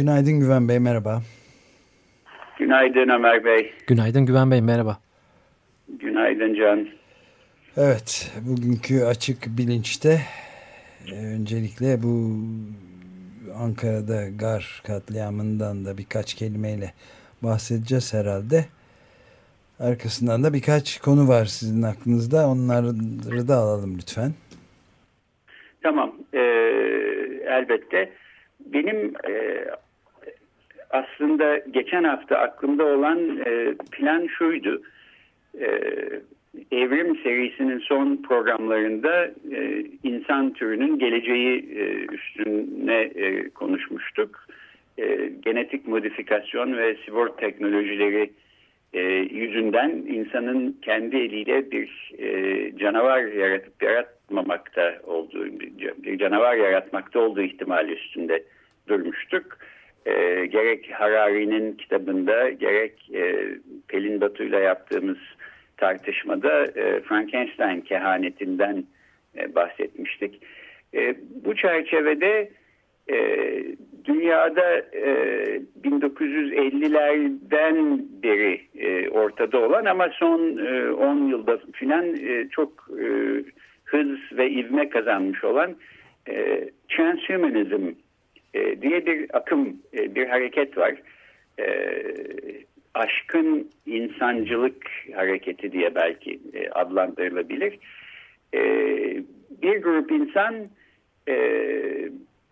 Günaydın Güven Bey, merhaba. Günaydın Ömer Bey. Günaydın Güven Bey, merhaba. Günaydın Can. Evet, bugünkü açık bilinçte e, öncelikle bu Ankara'da gar katliamından da birkaç kelimeyle bahsedeceğiz herhalde. Arkasından da birkaç konu var sizin aklınızda. Onları da alalım lütfen. Tamam. E, elbette. Benim e, aslında geçen hafta aklımda olan e, plan şuydu. E, Evrim serisinin son programlarında e, insan türünün geleceği e, üstüne e, konuşmuştuk. E, genetik modifikasyon ve sigorta teknolojileri e, yüzünden insanın kendi eliyle bir e, canavar yaratıp yaratmamakta olduğu, bir canavar yaratmakta olduğu ihtimali üstünde durmuştuk. E, gerek Harari'nin kitabında gerek e, Pelin Batu'yla yaptığımız tartışmada e, Frankenstein kehanetinden e, bahsetmiştik. E, bu çerçevede e, dünyada e, 1950'lerden beri e, ortada olan ama son e, 10 yılda filan e, çok e, hız ve ivme kazanmış olan e, transhumanizm e, diye bir akım, e, bir hareket var. E, aşkın insancılık hareketi diye belki e, adlandırılabilir. E, bir grup insan e,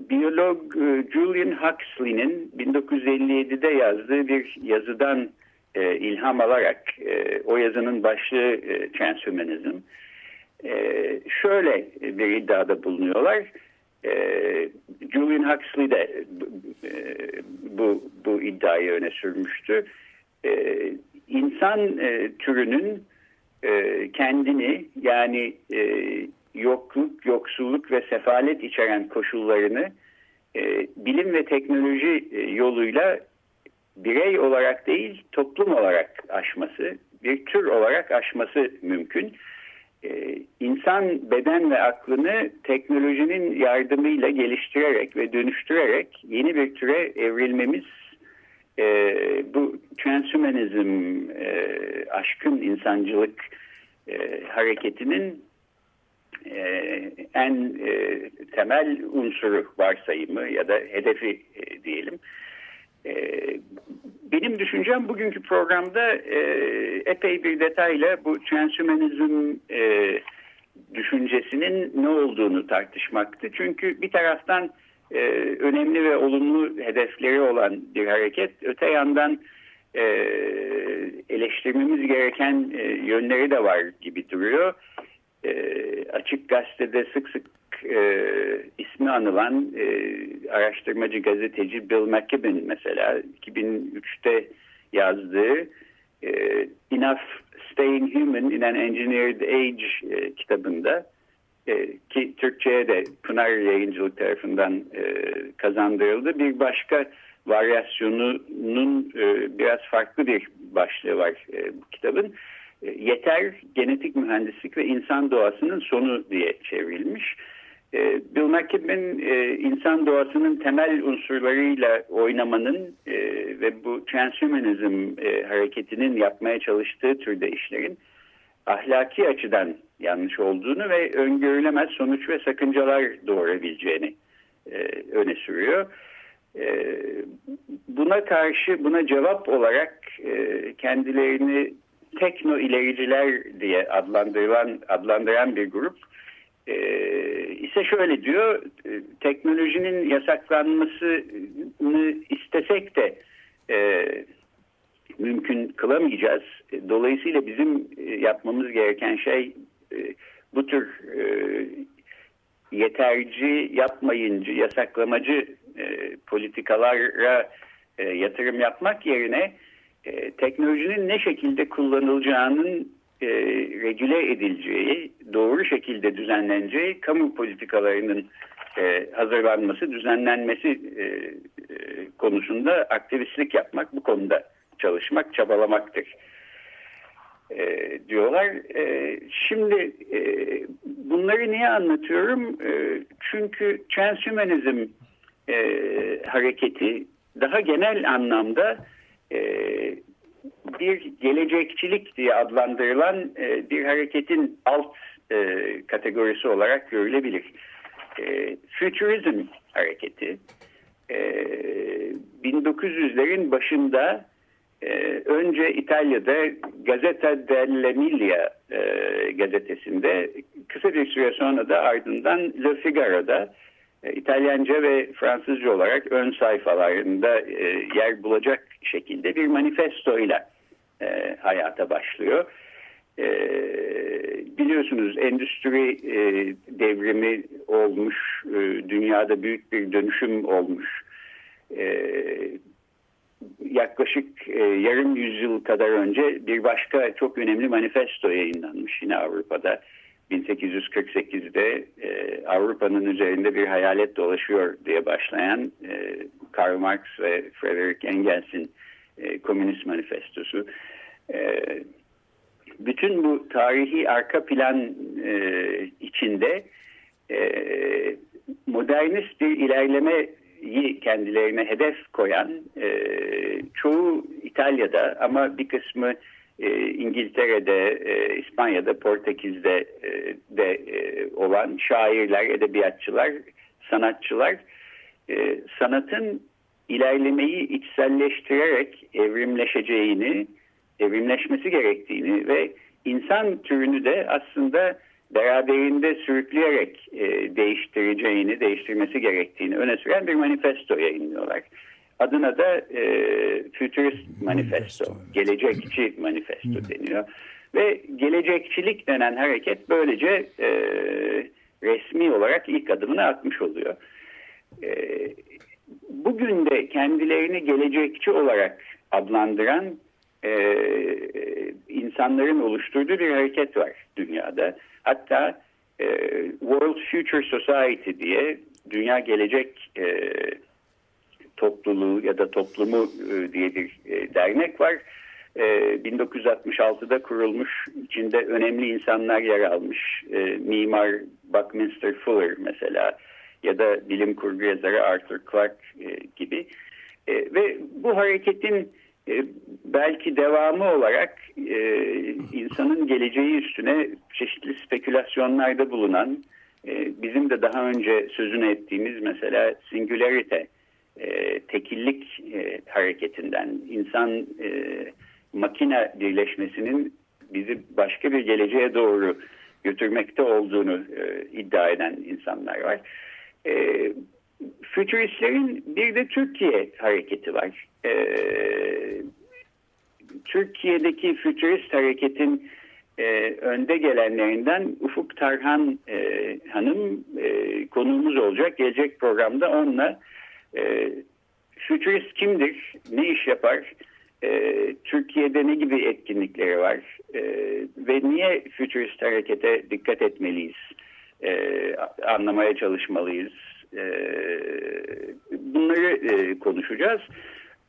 biyolog e, Julian Huxley'nin 1957'de yazdığı bir yazıdan e, ilham alarak e, o yazının başlığı e, transhumanizm. E, şöyle bir iddiada bulunuyorlar. Julian Huxley de e, bu, bu iddiayı öne sürmüştü. E, insan e, türünün e, kendini yani e, yokluk, yoksulluk ve sefalet içeren koşullarını e, bilim ve teknoloji e, yoluyla birey olarak değil toplum olarak aşması, bir tür olarak aşması mümkün. Ee, insan beden ve aklını teknolojinin yardımıyla geliştirerek ve dönüştürerek yeni bir türe evrilmemiz e, bu transhumanizm, e, aşkın insancılık e, hareketinin e, en e, temel unsuru varsayımı ya da hedefi e, diyelim. E, benim düşüncem bugünkü programda e, epey bir detayla bu transhumanizm e, düşüncesinin ne olduğunu tartışmaktı. Çünkü bir taraftan e, önemli ve olumlu hedefleri olan bir hareket, öte yandan e, eleştirmemiz gereken e, yönleri de var gibi duruyor e, Açık Gazete'de sık sık e, ismi anılan e, araştırmacı gazeteci Bill McKibben mesela 2003'te yazdığı e, Enough Staying Human in an Engineered Age e, kitabında e, ki Türkçe'ye de Pınar Yayıncılık tarafından e, kazandırıldı. Bir başka varyasyonunun e, biraz farklı bir başlığı var e, bu kitabın. E, yeter genetik mühendislik ve insan doğasının sonu diye çevrilmiş. Bill McKibben e, insan doğasının temel unsurlarıyla oynamanın ve bu transhumanizm hareketinin yapmaya çalıştığı türde işlerin ahlaki açıdan yanlış olduğunu ve öngörülemez sonuç ve sakıncalar doğurabileceğini öne sürüyor. Buna karşı, buna cevap olarak kendilerini tekno ilericiler diye adlandırılan adlandıran bir grup e, ise şöyle diyor e, teknolojinin yasaklanmasını istesek de e, mümkün kılamayacağız. E, dolayısıyla bizim e, yapmamız gereken şey e, bu tür e, yeterci, yapmayıncı, yasaklamacı e, politikalara e, yatırım yapmak yerine e, teknolojinin ne şekilde kullanılacağının e, regüle edileceği, doğru şekilde düzenleneceği kamu politikalarının e, hazırlanması, düzenlenmesi e, e, konusunda aktivistlik yapmak, bu konuda çalışmak, çabalamaktır e, diyorlar. E, şimdi e, bunları niye anlatıyorum? E, çünkü transhumanizm e, hareketi daha genel anlamda e, bir gelecekçilik diye adlandırılan e, bir hareketin alt e, kategorisi olarak görülebilir. E, futurizm hareketi e, 1900'lerin başında e, önce İtalya'da Gazeta dell'Emilia e, gazetesinde kısa bir süre sonra da ardından Le Figaro'da İtalyanca ve Fransızca olarak ön sayfalarında e, yer bulacak şekilde bir manifestoyla e, hayata başlıyor. E, biliyorsunuz endüstri e, devrimi olmuş, e, dünyada büyük bir dönüşüm olmuş. E, yaklaşık e, yarım yüzyıl kadar önce bir başka çok önemli manifesto yayınlanmış yine Avrupa'da. 1848'de e, Avrupa'nın üzerinde bir hayalet dolaşıyor diye başlayan e, Karl Marx ve Frederick Engels'in e, Komünist Manifestosu. E, bütün bu tarihi arka plan e, içinde e, modernist bir ilerleme kendilerine hedef koyan e, çoğu İtalya'da ama bir kısmı e, İngiltere'de, e, İspanya'da, Portekiz'de e, de e, olan şairler, edebiyatçılar, sanatçılar e, sanatın ilerlemeyi içselleştirerek evrimleşeceğini, evrimleşmesi gerektiğini ve insan türünü de aslında beraberinde sürükleyerek e, değiştireceğini, değiştirmesi gerektiğini öne süren bir manifesto yayınlıyorlar. Adına da e, Futurist Manifesto, Gelecekçi Manifesto deniyor. Ve gelecekçilik denen hareket böylece e, resmi olarak ilk adımını atmış oluyor. E, bugün de kendilerini gelecekçi olarak adlandıran e, insanların oluşturduğu bir hareket var dünyada. Hatta e, World Future Society diye Dünya Gelecek e, Topluluğu ya da Toplumu e, diye bir e, dernek var. E, 1966'da kurulmuş, içinde önemli insanlar yer almış. E, Mimar Buckminster Fuller mesela ya da bilim kurgu yazarı Arthur Clarke e, gibi. E, ve bu hareketin e, belki devamı olarak e, insanın geleceği üstüne çeşitli spekülasyonlarda bulunan e, bizim de daha önce sözünü ettiğimiz mesela singularity e, tekillik e, hareketinden insan e, makine birleşmesinin bizi başka bir geleceğe doğru götürmekte olduğunu e, iddia eden insanlar var. E, Fütüristlerin bir de Türkiye hareketi var. Ee, Türkiye'deki fütürist hareketin e, önde gelenlerinden Ufuk Tarhan e, Hanım e, konuğumuz olacak. Gelecek programda onunla e, fütürist kimdir, ne iş yapar, e, Türkiye'de ne gibi etkinlikleri var? E, ve niye fütürist harekete dikkat etmeliyiz, e, anlamaya çalışmalıyız. Ee, bunları e, konuşacağız.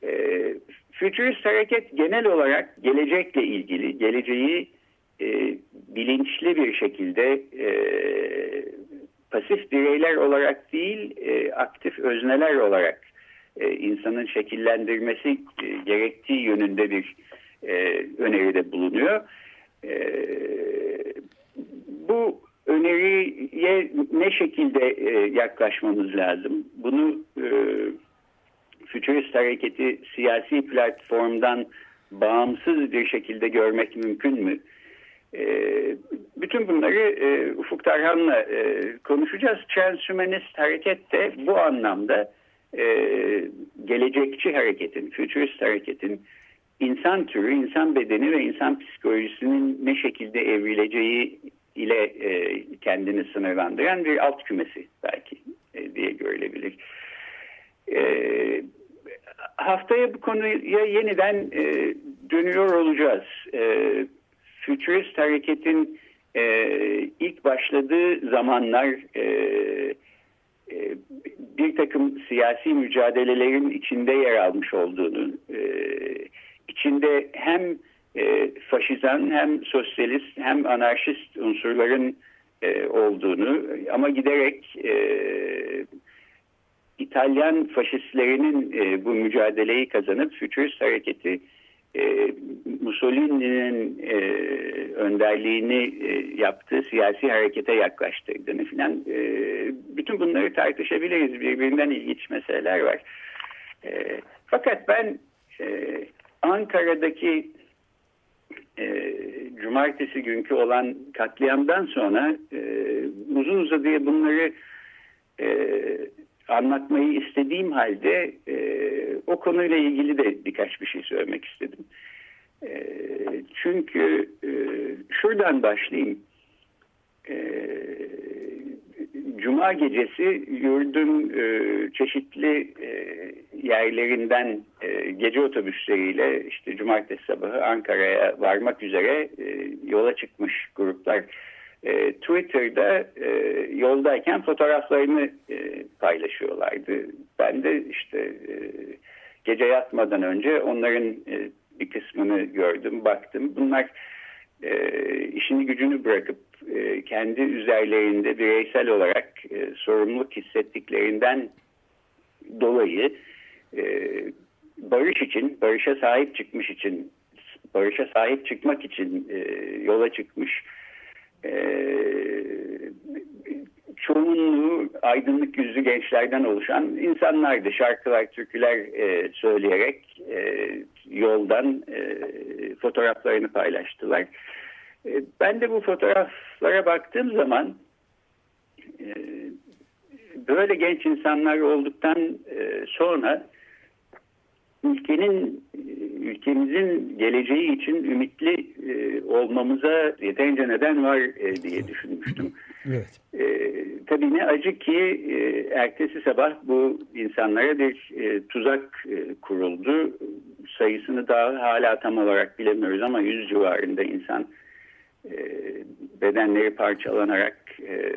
E, Futurist hareket genel olarak gelecekle ilgili, geleceği e, bilinçli bir şekilde e, pasif bireyler olarak değil, e, aktif özneler olarak e, insanın şekillendirmesi e, gerektiği yönünde bir e, öneride bulunuyor. E, bu öneriye ne şekilde e, yaklaşmamız lazım? Bunu e, Futurist Hareketi siyasi platformdan bağımsız bir şekilde görmek mümkün mü? E, bütün bunları e, Ufuk Tarhan'la e, konuşacağız. Transhumanist hareket de bu anlamda e, gelecekçi hareketin, futurist hareketin insan türü, insan bedeni ve insan psikolojisinin ne şekilde evrileceği ile e, kendini sınırlandıran bir alt kümesi belki e, diye görülebilir. E, haftaya bu konuya yeniden e, dönüyor olacağız. E, Futurist hareketin e, ilk başladığı zamanlar e, e, bir takım siyasi mücadelelerin içinde yer almış olduğunu, e, içinde hem e, faşizan hem sosyalist hem anarşist unsurların e, olduğunu ama giderek e, İtalyan faşistlerinin e, bu mücadeleyi kazanıp Futurist hareketi e, Mussolini'nin e, önderliğini e, yaptığı siyasi harekete yaklaştırdığını filan e, bütün bunları tartışabiliriz. Birbirinden ilginç meseleler var. E, fakat ben e, Ankara'daki e, cumartesi günkü olan katliamdan sonra e, uzun uzadıya bunları e, anlatmayı istediğim halde e, o konuyla ilgili de birkaç bir şey söylemek istedim. E, çünkü e, şuradan başlayayım. E, Cuma gecesi yurdun e, çeşitli e, yerlerinden e, gece otobüsleriyle işte cumartesi sabahı Ankara'ya varmak üzere e, yola çıkmış gruplar e, Twitter'da e, yoldayken fotoğraflarını e, paylaşıyorlardı. Ben de işte e, gece yatmadan önce onların e, bir kısmını gördüm, baktım. Bunlar e, işini gücünü bırakıp e, kendi üzerlerinde bireysel olarak e, sorumluluk hissettiklerinden dolayı e, barış için, barışa sahip çıkmış için, barışa sahip çıkmak için e, yola çıkmış e, çoğunluğu aydınlık yüzlü gençlerden oluşan insanlardı. Şarkılar, türküler e, söyleyerek e, yoldan e, fotoğraflarını paylaştılar. E, ben de bu fotoğraflara baktığım zaman e, böyle genç insanlar olduktan e, sonra ülkenin ülkemizin geleceği için ümitli e, olmamıza yeterince neden var e, diye düşünmüştüm. Evet. E, tabii ne acı ki e, ertesi sabah bu insanlara bir e, tuzak e, kuruldu. Sayısını daha hala tam olarak bilemiyoruz ama yüz civarında insan e, bedenleri parçalanarak e,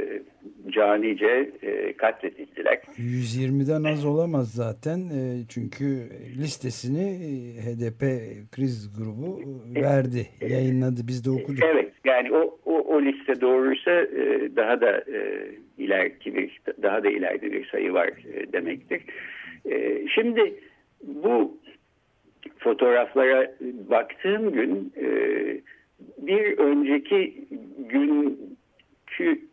canice e, katledildiler. 120'den az olamaz zaten e, çünkü listesini e, HDP kriz grubu e, verdi, e, yayınladı. Biz de okuduk. Evet, yani o, o, o liste doğruysa e, daha da e, ileriki bir daha da ileride bir sayı var e, demektir. E, şimdi bu fotoğraflara baktığım gün e, bir önceki günkü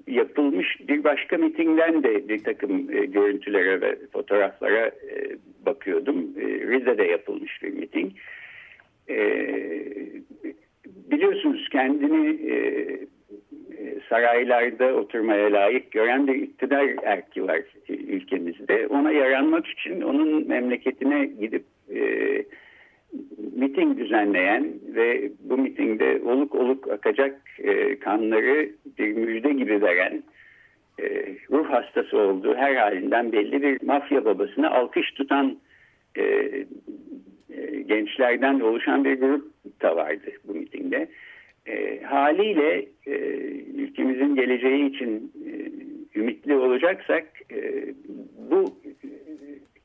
yapılmış bir başka mitingden de bir takım e, görüntülere ve fotoğraflara e, bakıyordum. E, Rize'de yapılmış bir miting. E, biliyorsunuz kendini e, e saraylarda oturmaya layık gören bir iktidar erki var ülkemizde. Ona yaranmak için onun memleketine gidip e, miting düzenleyen ve bu mitingde oluk oluk akacak e, kanları bir müjde gibi veren e, ruh hastası olduğu her halinden belli bir mafya babasına alkış tutan e, e, gençlerden oluşan bir grup da vardı bu mitingde. E, haliyle e, ülkemizin geleceği için e, ümitli olacaksak e, bu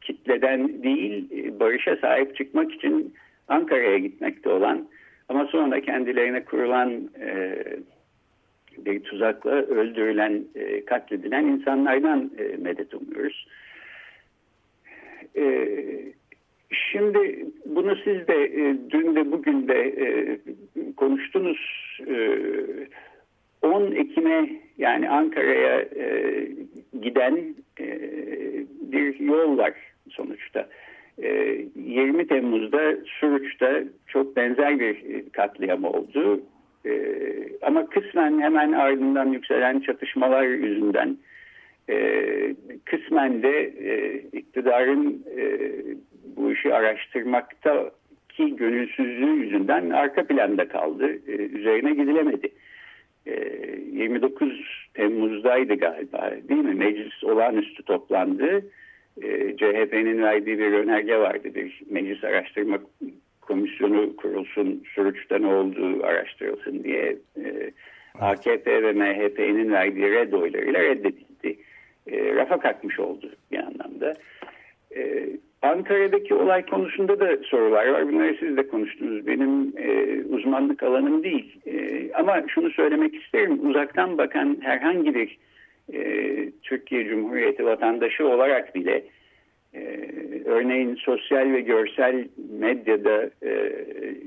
kitleden değil e, barışa sahip çıkmak için Ankara'ya gitmekte olan ama sonra kendilerine kurulan e, bir tuzakla öldürülen, e, katledilen insanlardan e, medet umuyoruz. E, şimdi bunu siz de e, dün de bugün de e, konuştunuz. E, 10 Ekim'e yani Ankara'ya e, giden e, bir yol var sonuçta. 20 ee, Temmuz'da Suruç'ta çok benzer bir katliam oldu. Ee, ama kısmen hemen ardından yükselen çatışmalar yüzünden e, kısmen de e, iktidarın e, bu işi araştırmakta ki gönülsüzlüğü yüzünden arka planda kaldı. Üzerine gidilemedi. 29 Temmuz'daydı galiba değil mi? Meclis olağanüstü toplandı. E, CHP'nin verdiği bir önerge vardı. Bir meclis araştırma komisyonu kurulsun, Suruç'ta ne olduğu araştırılsın diye. E, AKP ve MHP'nin verdiği red oylarıyla reddedildi. E, rafa kalkmış oldu bir anlamda. Ankara'daki olay konusunda da sorular var. Bunları siz de konuştunuz. Benim e, uzmanlık alanım değil. E, ama şunu söylemek isterim. Uzaktan bakan herhangi bir e, Türkiye Cumhuriyeti vatandaşı olarak bile e, örneğin sosyal ve görsel medyada e,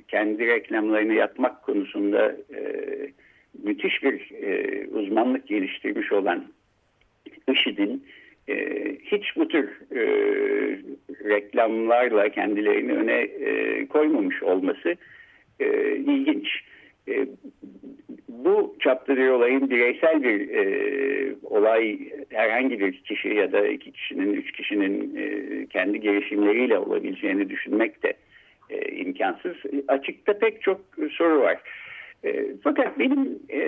kendi reklamlarını yapmak konusunda e, müthiş bir e, uzmanlık geliştirmiş olan IŞİD'in e, hiç bu tür e, reklamlarla kendilerini öne e, koymamış olması e, ilginç. E, bu bir olayın bireysel bir e, olay herhangi bir kişi ya da iki kişinin, üç kişinin e, kendi girişimleriyle olabileceğini düşünmek de e, imkansız. Açıkta pek çok soru var. E, fakat benim e,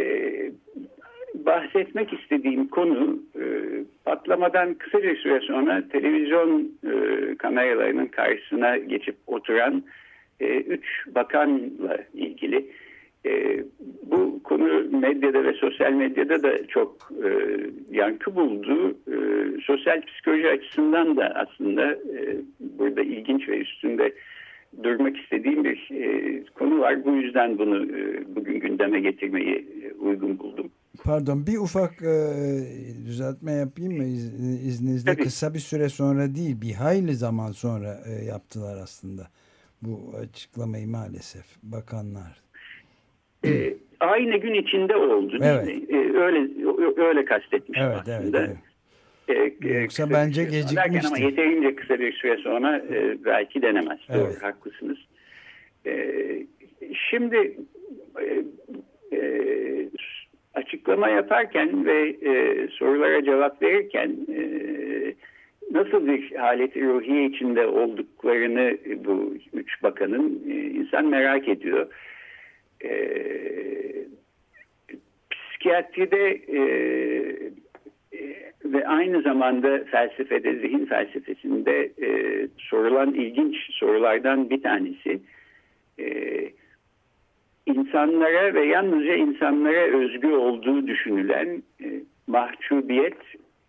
bahsetmek istediğim konu e, patlamadan kısa bir süre sonra televizyon e, kameralarının karşısına geçip oturan e, üç bakanla ilgili. E, medyada ve sosyal medyada da çok e, yankı buldu. E, sosyal psikoloji açısından da aslında e, burada ilginç ve üstünde durmak istediğim bir e, konu var. Bu yüzden bunu e, bugün gündeme getirmeyi e, uygun buldum. Pardon bir ufak e, düzeltme yapayım mı İz, izninizle? Tabii. Kısa bir süre sonra değil bir hayli zaman sonra e, yaptılar aslında bu açıklamayı maalesef bakanlar. E, aynı gün içinde oldu evet. E, öyle öyle kastetmiş evet, aslında. Evet, evet. E, Yoksa bence gecikmişti. Ama yeterince kısa bir süre sonra e, belki denemez. Evet. Doğru, haklısınız. E, şimdi e, e, açıklama yaparken ve e, sorulara cevap verirken e, nasıl bir haleti ruhiye içinde olduklarını bu üç bakanın e, insan merak ediyor. E, psikiyatride e, e, ve aynı zamanda felsefede, zihin felsefesinde e, sorulan ilginç sorulardan bir tanesi e, insanlara ve yalnızca insanlara özgü olduğu düşünülen e, mahcubiyet,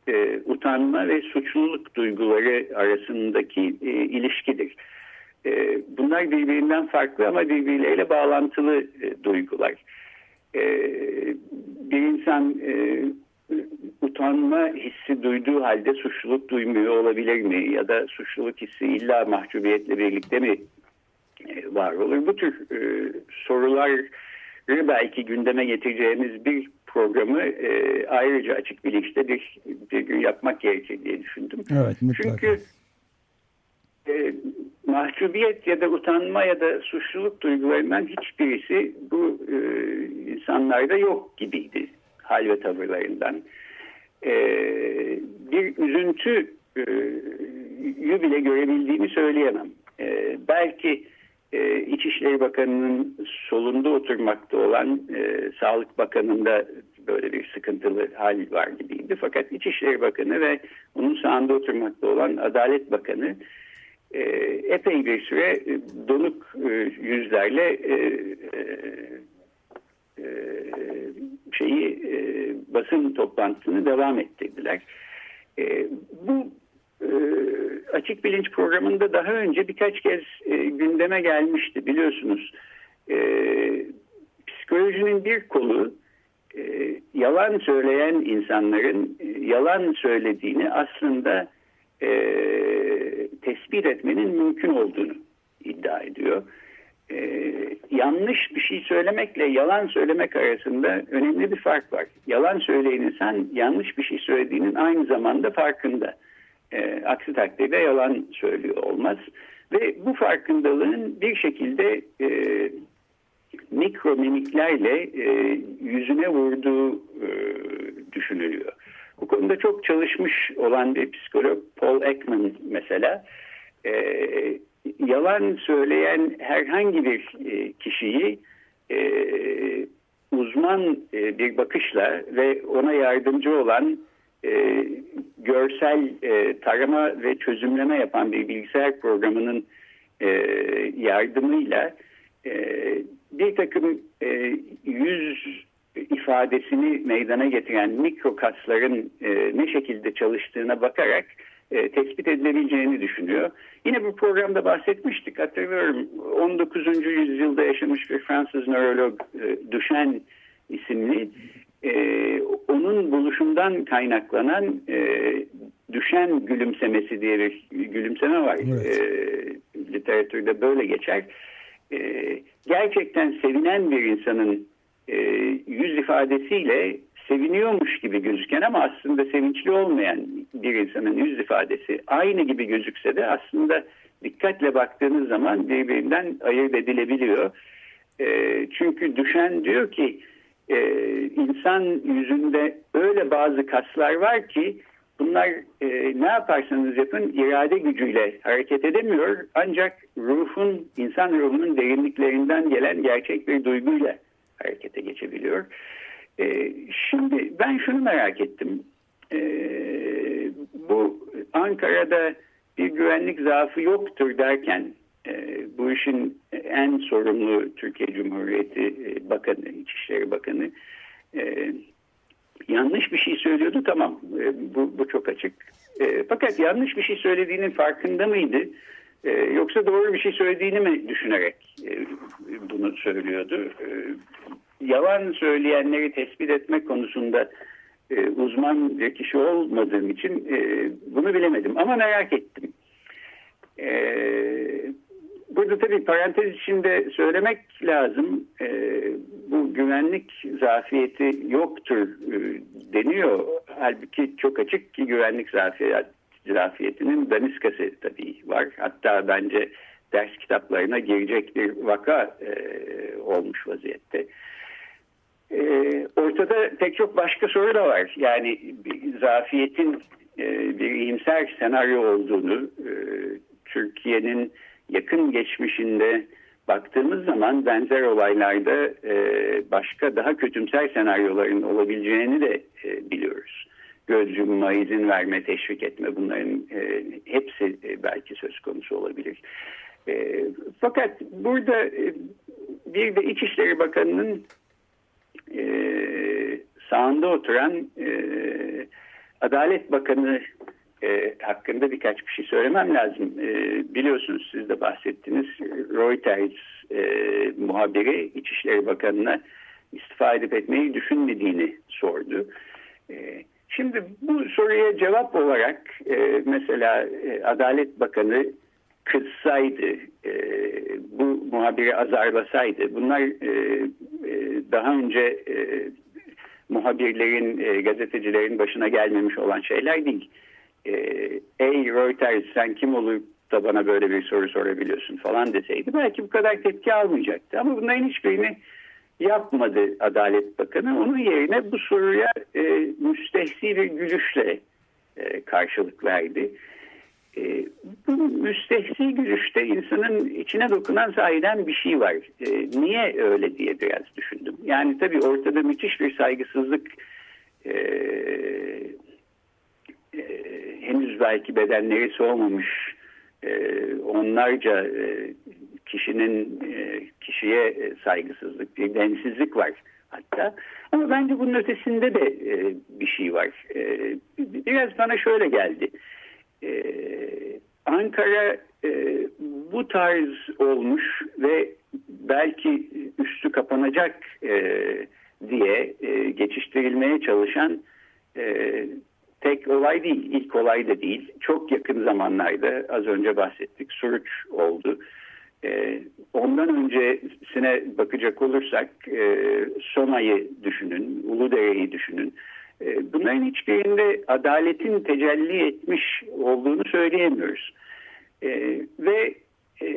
e, utanma ve suçluluk duyguları arasındaki e, ilişkidir. E, bunlar birbirinden farklı ama birbirleriyle bağlantılı e, duygular. E, bir insan e, utanma hissi duyduğu halde suçluluk duymuyor olabilir mi? Ya da suçluluk hissi illa mahcubiyetle birlikte mi e, var olur. Bu tür e, soruları belki gündeme getireceğimiz bir programı e, ayrıca açık bilinçte bir, bir gün yapmak gerekir diye düşündüm. Evet, mutlaka. Çünkü e, mahcubiyet ya da utanma ya da suçluluk duygularından hiçbirisi bu e, insanlarda yok gibiydi hal ve tavırlarından. E, bir üzüntü e, bile görebildiğimi söyleyemem. E, belki e, İçişleri Bakanı'nın solunda oturmakta olan e, Sağlık Bakanı'nda böyle bir sıkıntılı hal var gibiydi. Fakat İçişleri Bakanı ve onun sağında oturmakta olan Adalet Bakanı e, epey bir süre e, donuk e, yüzlerle şeyi basın toplantısını devam ettirdiler. Bu açık bilinç programında daha önce birkaç kez gündeme gelmişti biliyorsunuz. Psikolojinin bir kolu yalan söyleyen insanların yalan söylediğini aslında e, tespit etmenin mümkün olduğunu iddia ediyor. Ee, yanlış bir şey söylemekle yalan söylemek arasında önemli bir fark var. Yalan söyleyen insan yanlış bir şey söylediğinin aynı zamanda farkında. E, aksi takdirde yalan söylüyor olmaz. Ve bu farkındalığın bir şekilde e, mikro mimiklerle e, yüzüne vurduğu e, düşünülüyor. Bu konuda çok çalışmış olan bir psikolog Paul Ekman mesela e, yalan söyleyen herhangi bir e, kişiyi e, uz, uzman e, bir bakışla ve ona yardımcı olan e, görsel e, tarama ve çözümleme yapan bir bilgisayar programının e, yardımıyla e, bir takım e, yüz ifadesini meydana getiren mikro kasların e, ne şekilde çalıştığına bakarak e, tespit edilebileceğini düşünüyor. Yine bu programda bahsetmiştik hatırlıyorum 19. yüzyılda yaşamış bir Fransız nörolog e, Duchenne isimli e, onun buluşundan kaynaklanan e, düşen gülümsemesi diye bir gülümseme var. Evet. E, literatürde böyle geçer. E, gerçekten sevinen bir insanın e, ifadesiyle seviniyormuş gibi gözüken ama aslında sevinçli olmayan bir insanın yüz ifadesi aynı gibi gözükse de aslında dikkatle baktığınız zaman birbirinden ayırt edilebiliyor. E, çünkü düşen diyor ki e, insan yüzünde öyle bazı kaslar var ki bunlar e, ne yaparsanız yapın irade gücüyle hareket edemiyor ancak ruhun insan ruhunun derinliklerinden gelen gerçek bir duyguyla harekete geçebiliyor. E, şimdi ben şunu merak ettim. E, bu Ankara'da bir güvenlik zaafı yoktur derken e, bu işin en sorumlu Türkiye Cumhuriyeti e, Bakanı, İçişleri Bakanı e, yanlış bir şey söylüyordu tamam bu, bu çok açık. Fakat yanlış bir şey söylediğinin farkında mıydı? Yoksa doğru bir şey söylediğini mi düşünerek bunu söylüyordu? Yalan söyleyenleri tespit etmek konusunda e, uzman bir kişi olmadığım için e, bunu bilemedim ama merak ettim. E, burada tabii parantez içinde söylemek lazım. E, bu güvenlik zafiyeti yoktur e, deniyor. Halbuki çok açık ki güvenlik zafiyet, zafiyetinin daniskası tabii var. Hatta bence ders kitaplarına girecek bir vaka e, olmuş vaziyette. E, ortada pek çok başka soru da var. Yani zafiyetin e, bir iyimser senaryo olduğunu, e, Türkiye'nin yakın geçmişinde baktığımız zaman benzer olaylarda e, başka daha kötümser senaryoların olabileceğini de e, biliyoruz. Göz yumma, izin verme, teşvik etme bunların e, hepsi e, belki söz konusu olabilir. E, fakat burada e, bir de İçişleri Bakanı'nın e, sağında oturan e, Adalet Bakanı e, hakkında birkaç bir şey söylemem lazım. E, biliyorsunuz siz de bahsettiniz. Reuters e, muhabiri İçişleri Bakanı'na istifa edip etmeyi düşünmediğini sordu. E, şimdi bu soruya cevap olarak e, mesela e, Adalet Bakanı kızsaydı, e, bu muhabiri azarlasaydı, bunlar e, e, daha önce e, muhabirlerin, e, gazetecilerin başına gelmemiş olan şeyler değil e, ey Reuters sen kim olup da bana böyle bir soru sorabiliyorsun falan deseydi belki bu kadar tepki almayacaktı. Ama bunların hiçbirini yapmadı Adalet Bakanı. Onun yerine bu soruya e, müstehsi bir gülüşle e, karşılık verdi. E, bu müstehsi gülüşte insanın içine dokunan sahiden bir şey var. E, niye öyle diye biraz düşündüm. Yani tabii ortada müthiş bir saygısızlık e, e, henüz belki bedenleri soğumamış e, onlarca e, kişinin e, kişiye e, saygısızlık, bir densizlik var hatta. Ama bence bunun ötesinde de e, bir şey var. E, biraz bana şöyle geldi. E, Ankara e, bu tarz olmuş ve belki üstü kapanacak e, diye e, geçiştirilmeye çalışan e, tek olay değil, ilk olay da değil. Çok yakın zamanlarda az önce bahsettik Suruç oldu. Ee, ondan öncesine bakacak olursak e, Soma'yı düşünün, Uludere'yi düşünün. E, bunların hiçbirinde adaletin tecelli etmiş olduğunu söyleyemiyoruz. E, ve e,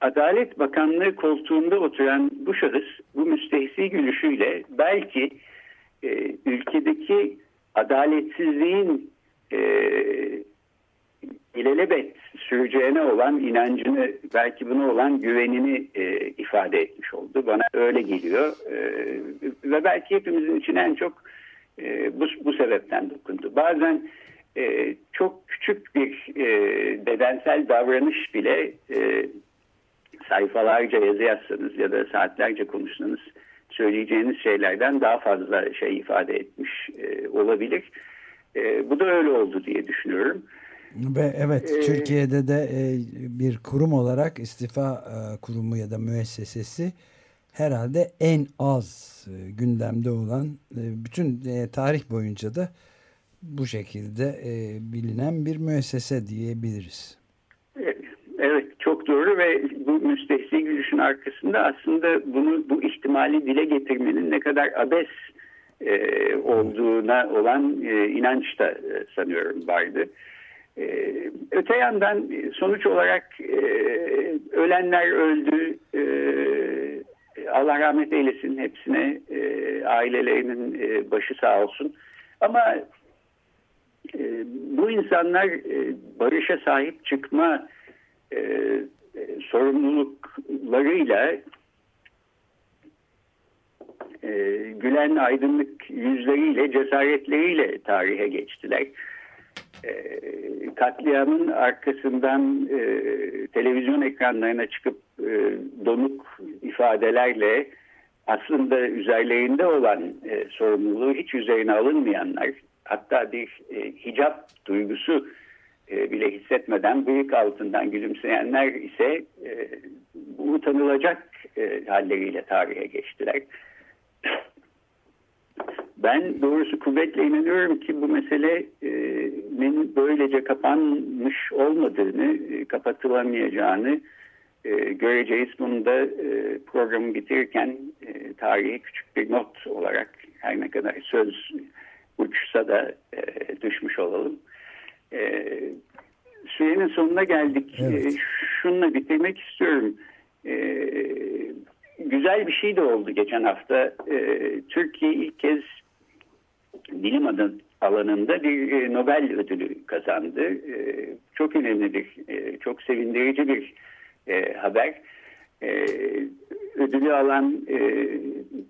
Adalet Bakanlığı koltuğunda oturan bu şahıs bu müstehsi gülüşüyle belki ülkedeki adaletsizliğin ilelebet süreceğine olan inancını belki buna olan güvenini e, ifade etmiş oldu. Bana öyle geliyor e, ve belki hepimizin için en çok e, bu, bu sebepten dokundu. Bazen e, çok küçük bir e, bedensel davranış bile e, sayfalarca yazı yazsanız ya da saatlerce konuşsanız söyleyeceğiniz şeylerden daha fazla şey ifade etmiş e, olabilir. E, bu da öyle oldu diye düşünüyorum. Ve evet ee, Türkiye'de de e, bir kurum olarak istifa e, kurumu ya da müessesesi herhalde en az e, gündemde olan e, bütün e, tarih boyunca da bu şekilde bilinen bir müessese diyebiliriz. Evet çok doğru ve bu müstehsi gülüşün arkasında aslında bunu bu ihtimali dile getirmenin ne kadar abes olduğuna olan inanç da sanıyorum vardı. Öte yandan sonuç olarak ölenler öldü. Allah rahmet eylesin hepsine e, ailelerinin e, başı sağ olsun. Ama e, bu insanlar e, barışa sahip çıkma e, e, sorumluluklarıyla e, gülen aydınlık yüzleriyle, cesaretleriyle tarihe geçtiler. E, katliamın arkasından e, televizyon ekranlarına çıkıp e, donuk ifadelerle aslında üzerlerinde olan e, sorumluluğu hiç üzerine alınmayanlar, hatta bir e, hicap duygusu e, bile hissetmeden bıyık altından gülümseyenler ise e, utanılacak e, halleriyle tarihe geçtiler. Ben doğrusu kuvvetle inanıyorum ki bu meselenin böylece kapanmış olmadığını, e, kapatılamayacağını e, göreceğiz. Bunu da e, programı bitirirken tarihe küçük bir not olarak her ne kadar söz uçsa da düşmüş olalım. Sürenin sonuna geldik. Evet. Şununla bitirmek istiyorum güzel bir şey de oldu geçen hafta. E, Türkiye ilk kez bilim alanında bir e, Nobel ödülü kazandı. E, çok önemli bir, e, çok sevindirici bir haber. Ödülü alan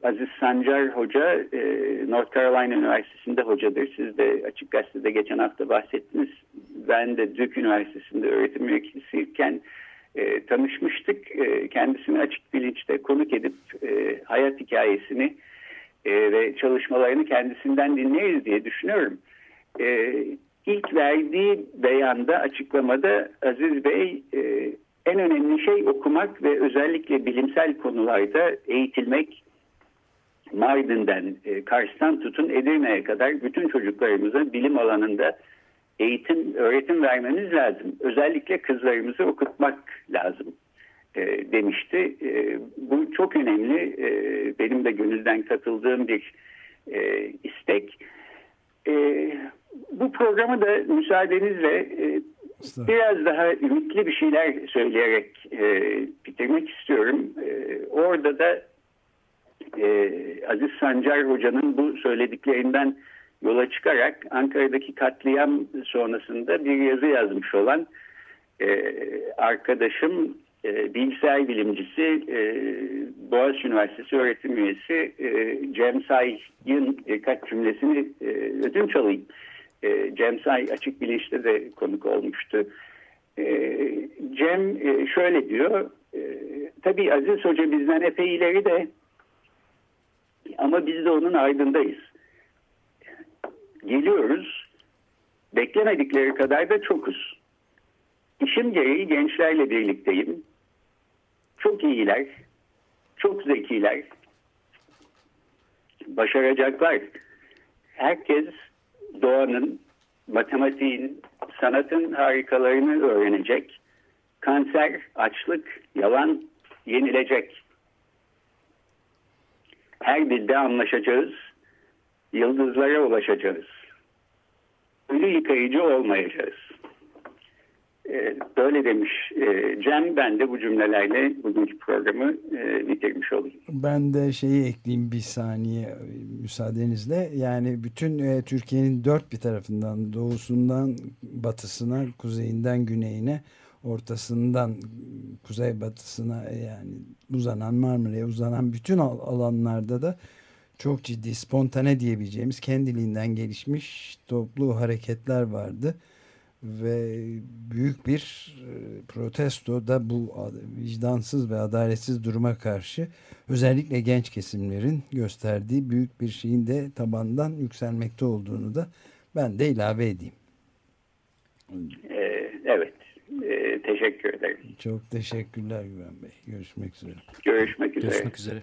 Aziz Sancar Hoca North Carolina Üniversitesi'nde hocadır. Siz de Açık Gazete'de geçen hafta bahsettiniz. Ben de Duke Üniversitesi'nde öğretim üyesiyken tanışmıştık. Kendisini açık bilinçte konuk edip hayat hikayesini e, ve çalışmalarını kendisinden dinleriz diye düşünüyorum. E, ilk verdiği beyanda, açıklamada Aziz Bey e, en önemli şey okumak ve özellikle bilimsel konularda eğitilmek. Mardin'den, e, Kars'tan tutun Edirne'ye kadar bütün çocuklarımıza bilim alanında eğitim, öğretim vermemiz lazım. Özellikle kızlarımızı okutmak lazım e, demişti. E, bu çok önemli. E, benim de gönülden katıldığım bir e, istek. E, bu programı da müsaadenizle e, biraz daha ümitli bir şeyler söyleyerek e, bitirmek istiyorum. E, orada da e, Aziz Sancar Hoca'nın bu söylediklerinden yola çıkarak Ankara'daki katliam sonrasında bir yazı yazmış olan e, arkadaşım e, bilgisayar bilimcisi e, Boğaziçi Üniversitesi öğretim üyesi e, Cem Say'ın birkaç cümlesini e, ödünç alayım. E, Cem Say açık bilinçte de konuk olmuştu. E, Cem e, şöyle diyor, e, tabii Aziz Hoca bizden epey ileri de ama biz de onun ardındayız geliyoruz. Beklemedikleri kadar da çokuz. İşim gereği gençlerle birlikteyim. Çok iyiler, çok zekiler, başaracaklar. Herkes doğanın, matematiğin, sanatın harikalarını öğrenecek. Kanser, açlık, yalan yenilecek. Her dilde anlaşacağız, yıldızlara ulaşacağız ölü yıkayıcı olmayacağız. Ee, böyle demiş e, Cem. Ben de bu cümlelerle bugünkü programı e, bitirmiş olayım. Ben de şeyi ekleyeyim bir saniye müsaadenizle. Yani bütün e, Türkiye'nin dört bir tarafından doğusundan batısına, kuzeyinden güneyine ortasından kuzeybatısına yani uzanan Marmara'ya uzanan bütün alanlarda da çok ciddi spontane diyebileceğimiz kendiliğinden gelişmiş toplu hareketler vardı ve büyük bir e, protesto da bu vicdansız ve adaletsiz duruma karşı özellikle genç kesimlerin gösterdiği büyük bir şeyin de tabandan yükselmekte olduğunu da ben de ilave edeyim. Ee, evet. Ee, teşekkür ederim. Çok teşekkürler Güven Bey. Görüşmek üzere. Görüşmek üzere. Görüşmek üzere.